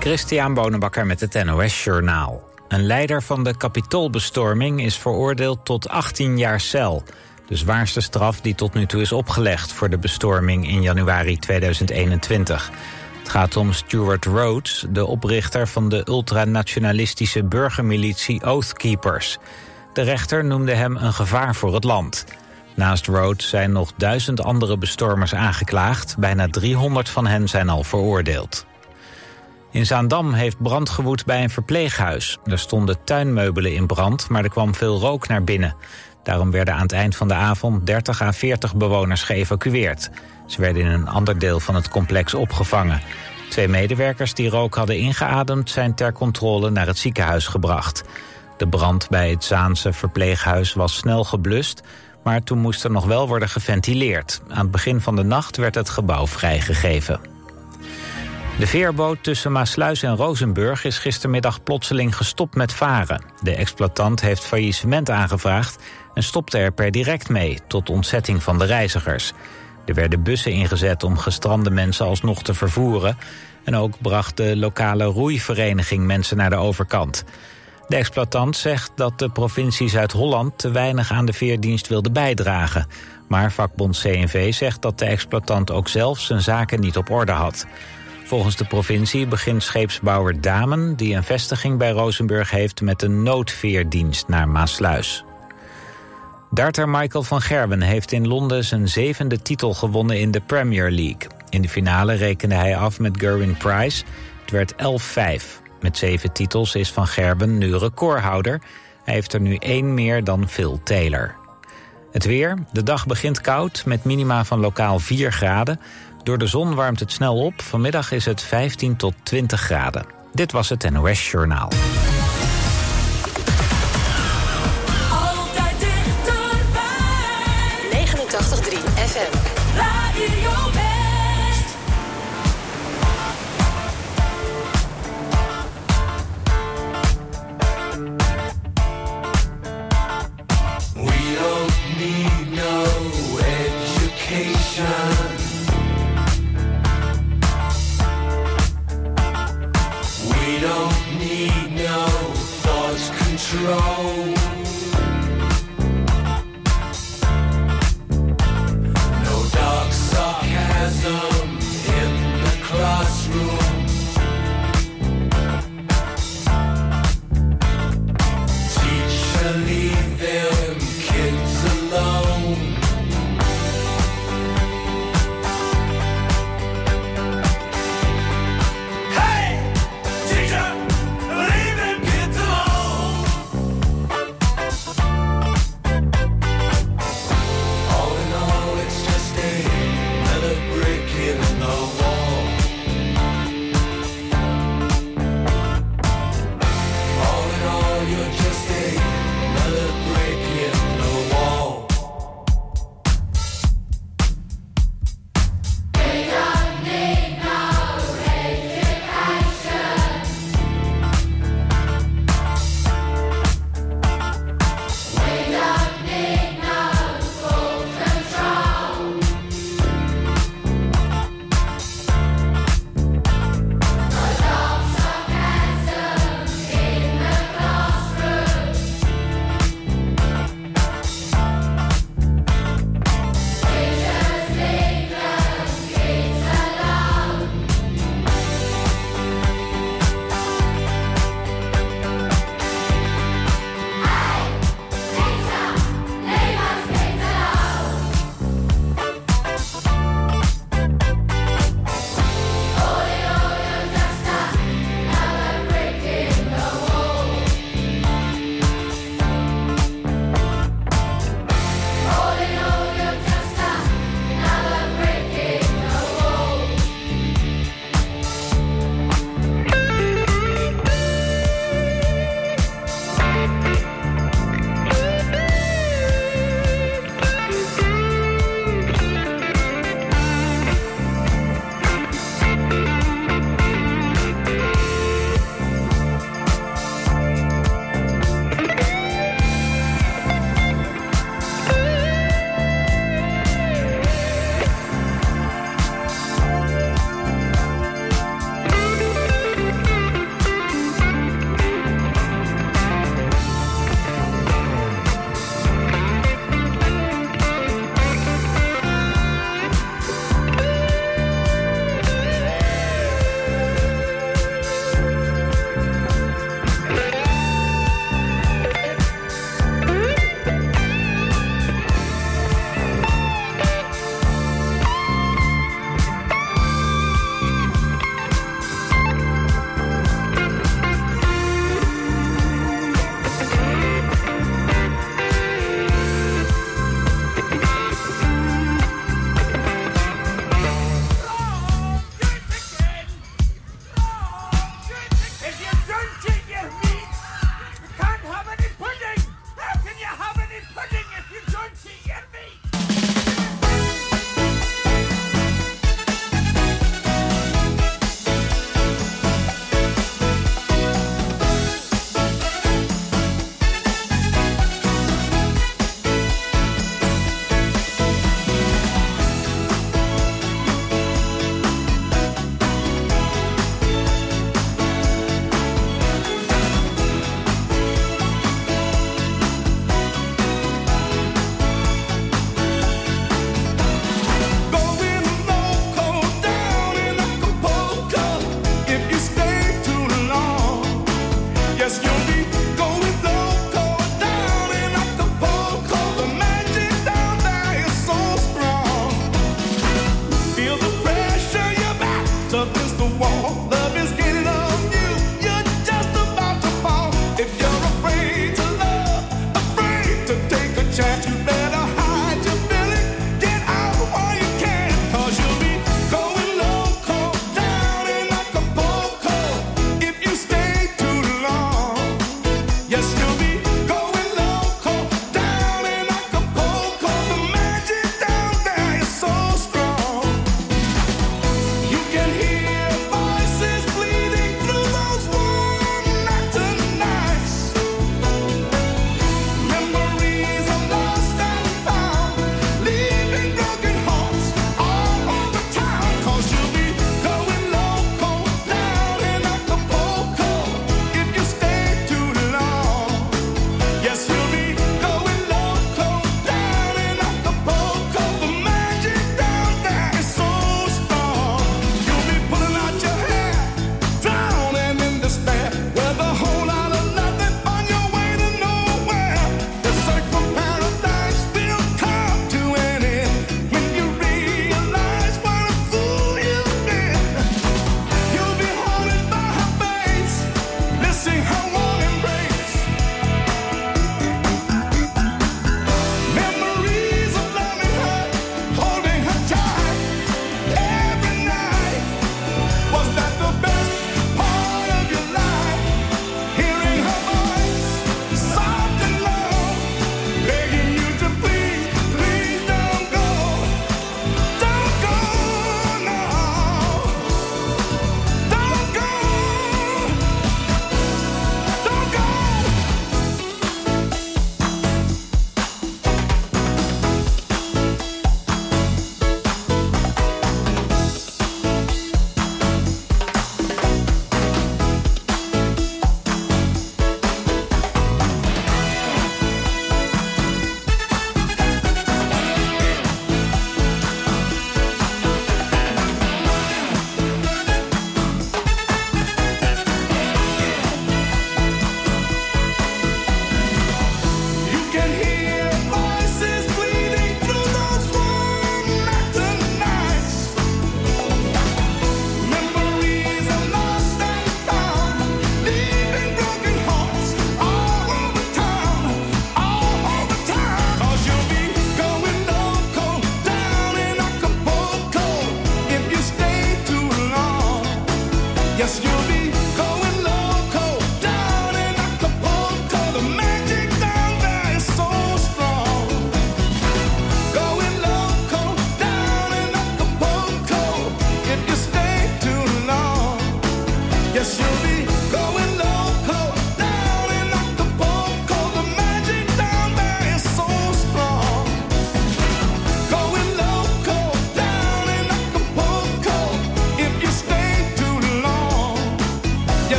Christian Bonenbakker met het NOS Journaal. Een leider van de kapitoolbestorming is veroordeeld tot 18 jaar cel. De zwaarste straf die tot nu toe is opgelegd voor de bestorming in januari 2021. Het gaat om Stuart Rhodes, de oprichter van de ultranationalistische burgermilitie Oathkeepers. De rechter noemde hem een gevaar voor het land. Naast Rhodes zijn nog duizend andere bestormers aangeklaagd. Bijna 300 van hen zijn al veroordeeld. In Zaandam heeft brand gewoed bij een verpleeghuis. Er stonden tuinmeubelen in brand, maar er kwam veel rook naar binnen. Daarom werden aan het eind van de avond 30 à 40 bewoners geëvacueerd. Ze werden in een ander deel van het complex opgevangen. Twee medewerkers die rook hadden ingeademd... zijn ter controle naar het ziekenhuis gebracht. De brand bij het Zaanse verpleeghuis was snel geblust... maar toen moest er nog wel worden geventileerd. Aan het begin van de nacht werd het gebouw vrijgegeven. De veerboot tussen Maasluis en Rozenburg is gistermiddag plotseling gestopt met varen. De exploitant heeft faillissement aangevraagd en stopte er per direct mee, tot ontzetting van de reizigers. Er werden bussen ingezet om gestrande mensen alsnog te vervoeren... en ook bracht de lokale roeivereniging mensen naar de overkant. De exploitant zegt dat de provincie Zuid-Holland te weinig aan de veerdienst wilde bijdragen. Maar vakbond CNV zegt dat de exploitant ook zelf zijn zaken niet op orde had. Volgens de provincie begint scheepsbouwer Damen... die een vestiging bij Rozenburg heeft met een noodveerdienst naar Maasluis. Darter Michael van Gerwen heeft in Londen zijn zevende titel gewonnen in de Premier League. In de finale rekende hij af met Gerwin Price. Het werd 11-5. Met zeven titels is Van Gerben nu recordhouder. Hij heeft er nu één meer dan Phil Taylor. Het weer. De dag begint koud met minima van lokaal 4 graden. Door de zon warmt het snel op. Vanmiddag is het 15 tot 20 graden. Dit was het NOS Journaal.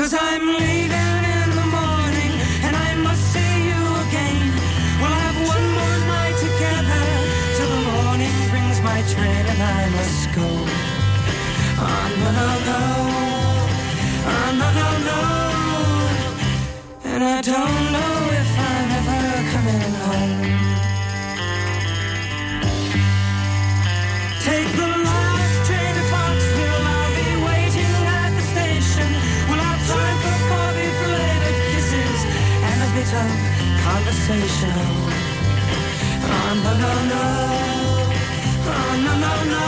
Cause I'm leaving in the morning and I must see you again. We'll have one more night together till the morning brings my train and I must go. Oh, no, no, no. Oh, no, no. And I don't conversation. Oh, no, no, no. Oh, no, no, no.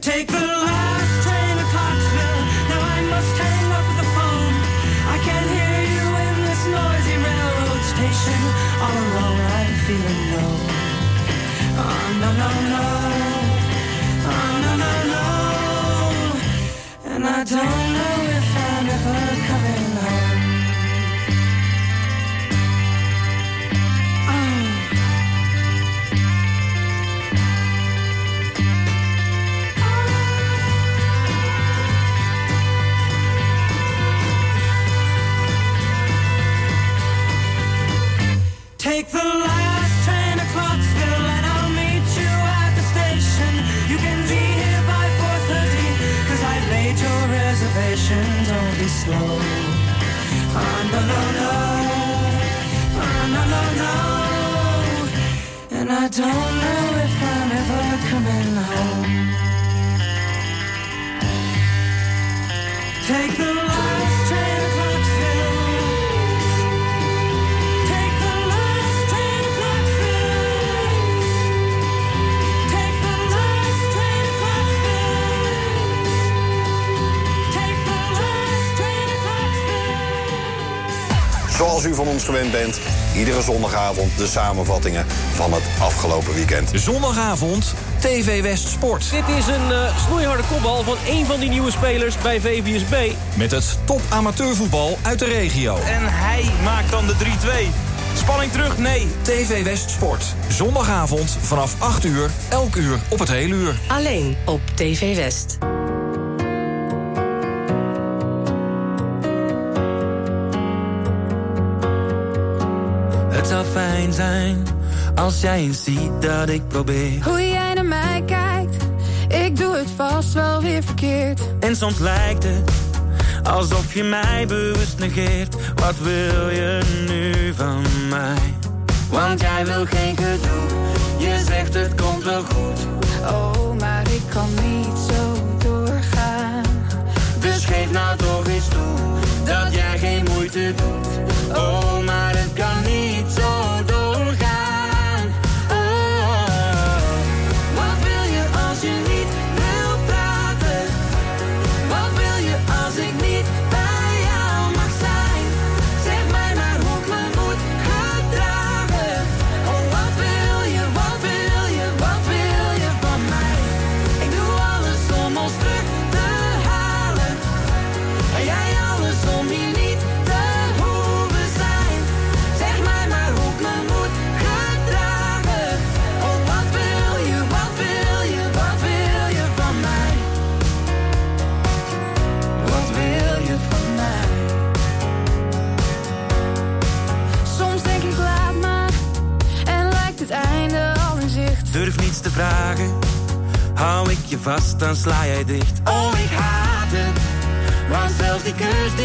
Take the last train to Clarksville. Now I must hang up the phone. I can't hear you in this noisy railroad station. All alone, I'm feeling low. Oh, no, no, no. Oh, no, no, no. And I don't know if I'm ever home. Take the slow. Oh, no, no, no. Oh, no, no, no. And I don't know if I'm ever coming u van ons gewend bent, iedere zondagavond de samenvattingen van het afgelopen weekend. Zondagavond, TV West Sport. Dit is een eh, snoeiharde kopbal van één van die nieuwe spelers bij VVSB. Met het top amateurvoetbal uit de regio. En hij maakt dan de 3-2. Spanning terug? Nee. TV West Sport. Zondagavond vanaf 8 uur, elk uur op het hele uur. Alleen op TV West. Als jij eens ziet dat ik probeer. Hoe jij naar mij kijkt, ik doe het vast wel weer verkeerd. En soms lijkt het alsof je mij bewust negeert. Wat wil je nu van mij? Want jij wil geen gedoe. Je zegt het komt wel goed. Oh, maar ik kan niet zo doorgaan. Dus geef nou toch eens toe dat jij geen moeite doet. Oh, maar het kan niet zo vast, dan sla jij dicht. Oh, ik haat het. Want zelfs die kus die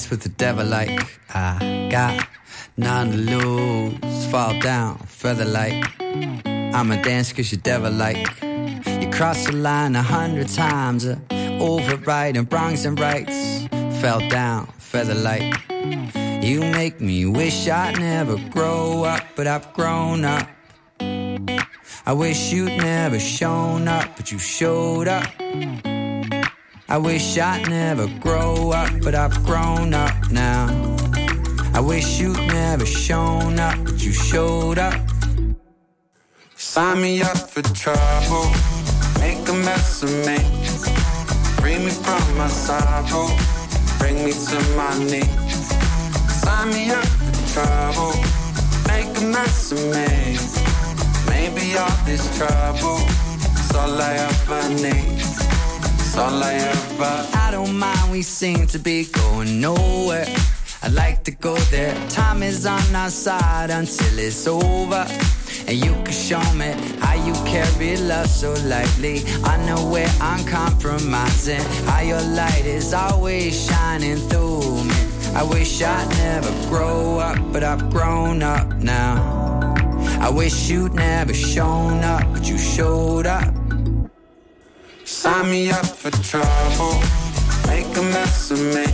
I'ma with the devil like I got none to lose. Fall down, feather like. I'ma dance cause you're devil like. You crossed the line a hundred times, uh, overriding wrongs and rights. Fell down, feather like. You make me wish I'd never grow up, but I've grown up. I wish you'd never shown up, but you showed up. I wish I'd never grow up, but I've grown up now. I wish you'd never shown up, but you showed up. Sign me up for trouble, make a mess of me. Free me from my sorrow, bring me to my knees. Sign me up for trouble, make a mess of me. Maybe all this trouble is all I ever need. It's all I ever. I don't mind, we seem to be going nowhere. I like to go there. Time is on our side until it's over. And you can show me how you carry love so lightly. I know where I'm compromising. How your light is always shining through me. I wish I'd never grow up, but I've grown up now. I wish you'd never shown up, but you showed up. Sign me up for trouble, make a mess of me.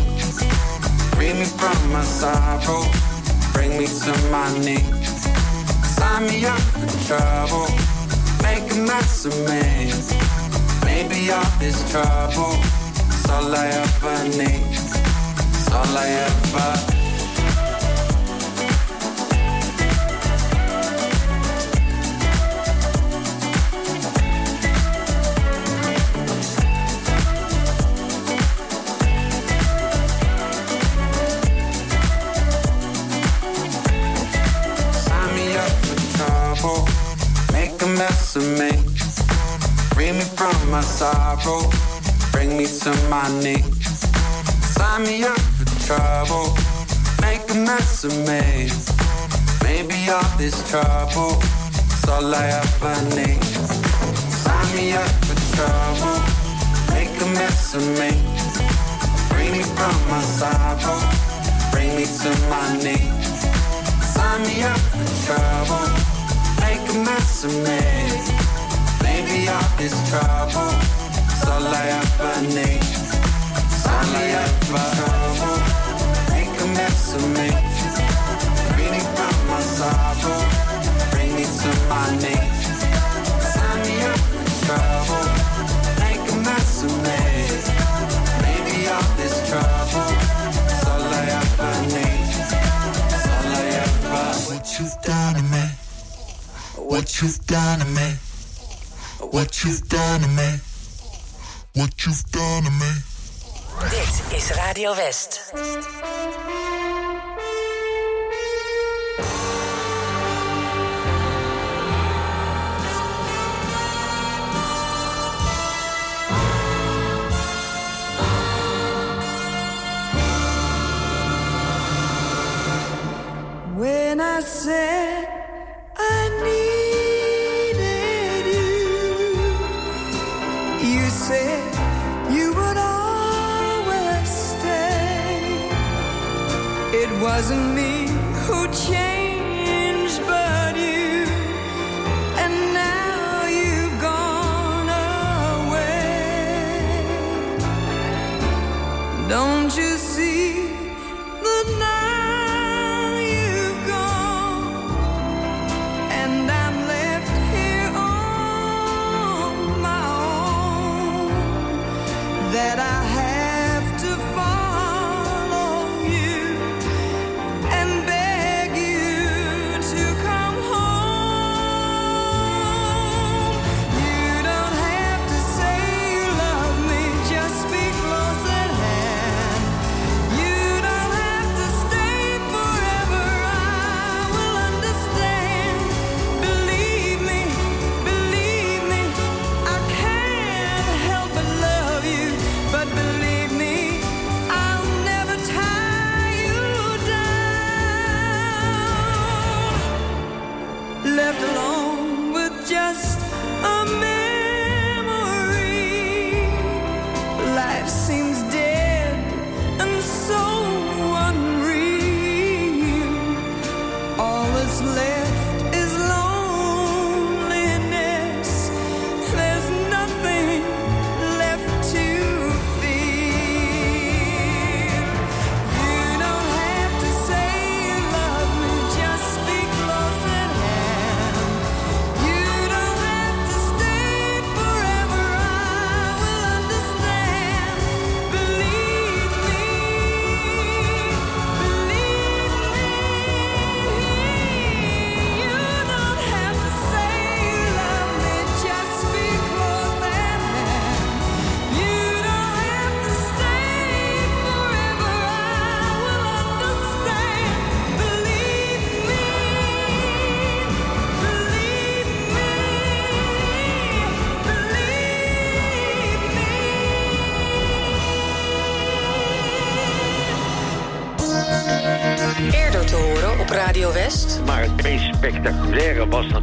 Free me from my sorrow, bring me to my knees. Sign me up for trouble, make a mess of me. Maybe all this trouble is all I ever need. It's all I ever. Me. Free me from my sorrow, bring me to my knees. Sign me up for trouble, make a mess of me. Maybe all this trouble is all I ever need. Sign me up for trouble, make a mess of me. Free me from my sorrow, bring me to my knees. Sign me up for trouble, a mess of me. Maybe all this trouble is all I ever need. Sign me up for trouble, make a mess of me. Me from my sorrow, bring me to my knees. Sign me up trouble, make a mess of me. Maybe all this trouble is all I ever need. What you've done to me. What you've done to me. What you've done to me. Dit is Radio West. When I said doesn't mean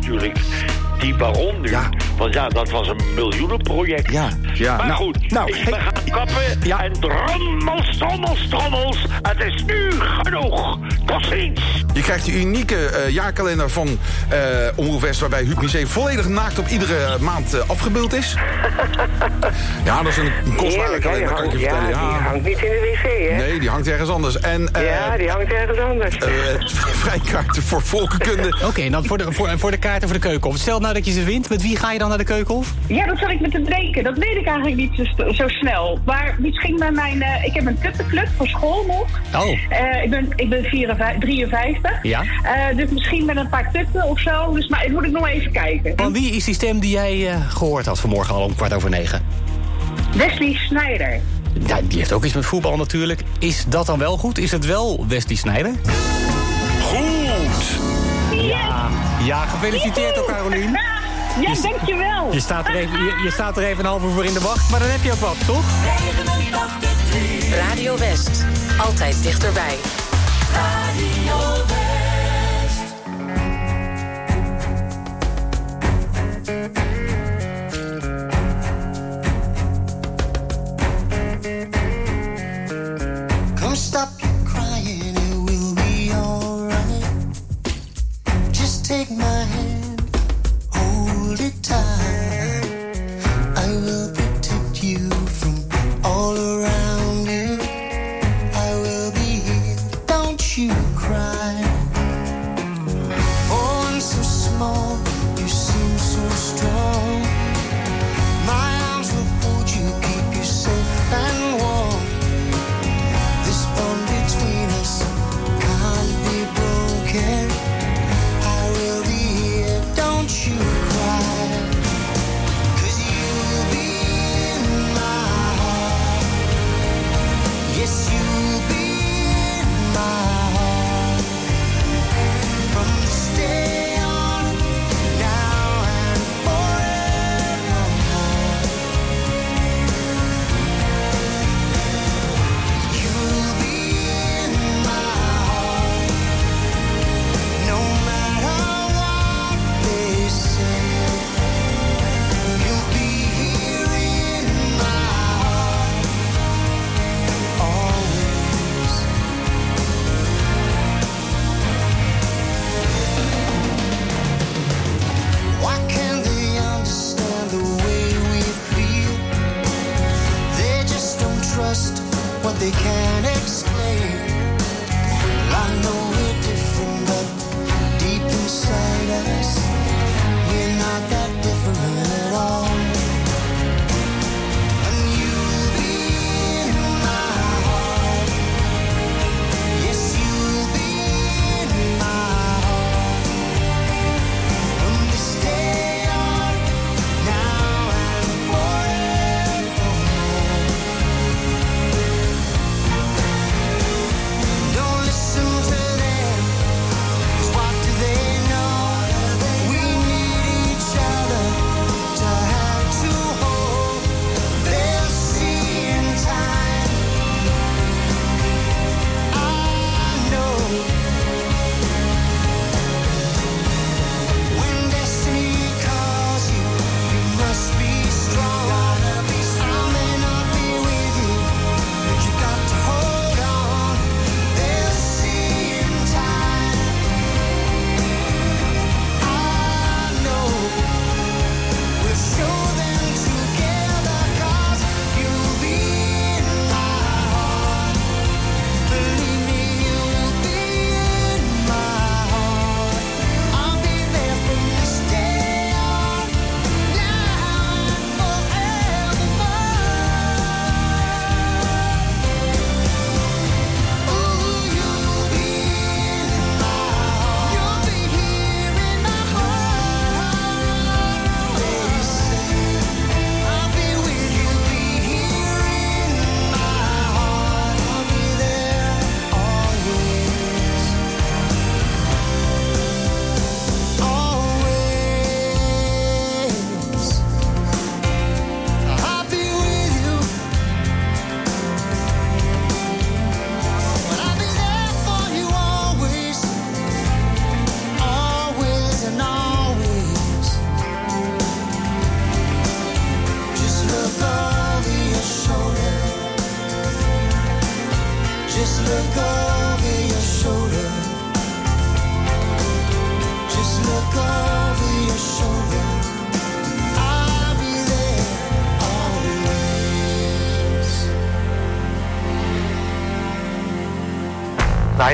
natuurlijk die baron nu. Want ja, dat was een miljoenenproject. Ja, ja. Maar Nou, goed, nou, ik hey. ben gaan kappen en trommels, trommels, trommels. Het is nu genoeg. Tot ziens. Je krijgt die unieke eh, jaarkalender van eh Omroep West... waarbij Huub Museum volledig naakt op iedere maand eh, afgebeeld is. ja, dat is een, kostbare kalender, kan ik je Die hangt- vertellen. ja, die hangt niet in de wc, hè? Nee, die hangt ergens anders. En, eh, Ja, die hangt ergens anders. eh, vrijkaarten voor volkenkunde. Oké, en dan voor de, voor, voor de kaarten voor de keukenhof. Stel nou dat je ze wint, met wie ga je dan naar de keukenhof? Ja, dat zat ik me te denken. Dat weet ik eigenlijk niet zo, zo snel. Maar misschien met mijn... eh, ik heb een tuttenclub voor school nog. Oh. Eh, ik ben, ik ben 54, 53. Ja. Eh, dus misschien met een paar tutten of zo. Dus, maar ik moet ik nog even kijken. Van wie is die stem die jij eh, gehoord had vanmorgen al om kwart over negen? Wesley Snijder. Ja, die heeft ook iets met voetbal natuurlijk. Is dat dan wel goed? Is het wel Wesley Snijder? Goed! Ja, ja gefeliciteerd ook, Carolien. Ja, dankjewel. Je staat, er even, je, je staat er even een half uur voor in de wacht, maar dan heb je ook wat, toch? Radio West. Altijd dichterbij. over.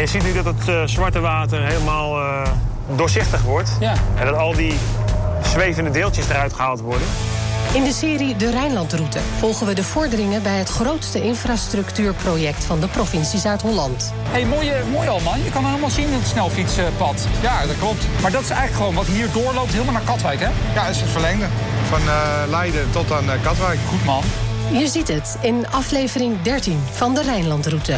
Ziet nu dat het eh, zwarte water helemaal eh, doorzichtig wordt. En dat al die zwevende deeltjes eruit gehaald worden. In de serie De Rijnlandroute volgen we de vorderingen bij het grootste infrastructuurproject van de provincie Zuid-Holland. Hey, mooi, mooi al, man. Je kan helemaal zien het snelfietspad. Ja, dat klopt. Maar dat is eigenlijk gewoon wat hier doorloopt, helemaal naar Katwijk, hè? Ja, dat is het verlengde. Van eh, Leiden tot aan Katwijk. Goed, man. Je ziet het in aflevering 13 van De Rijnlandroute.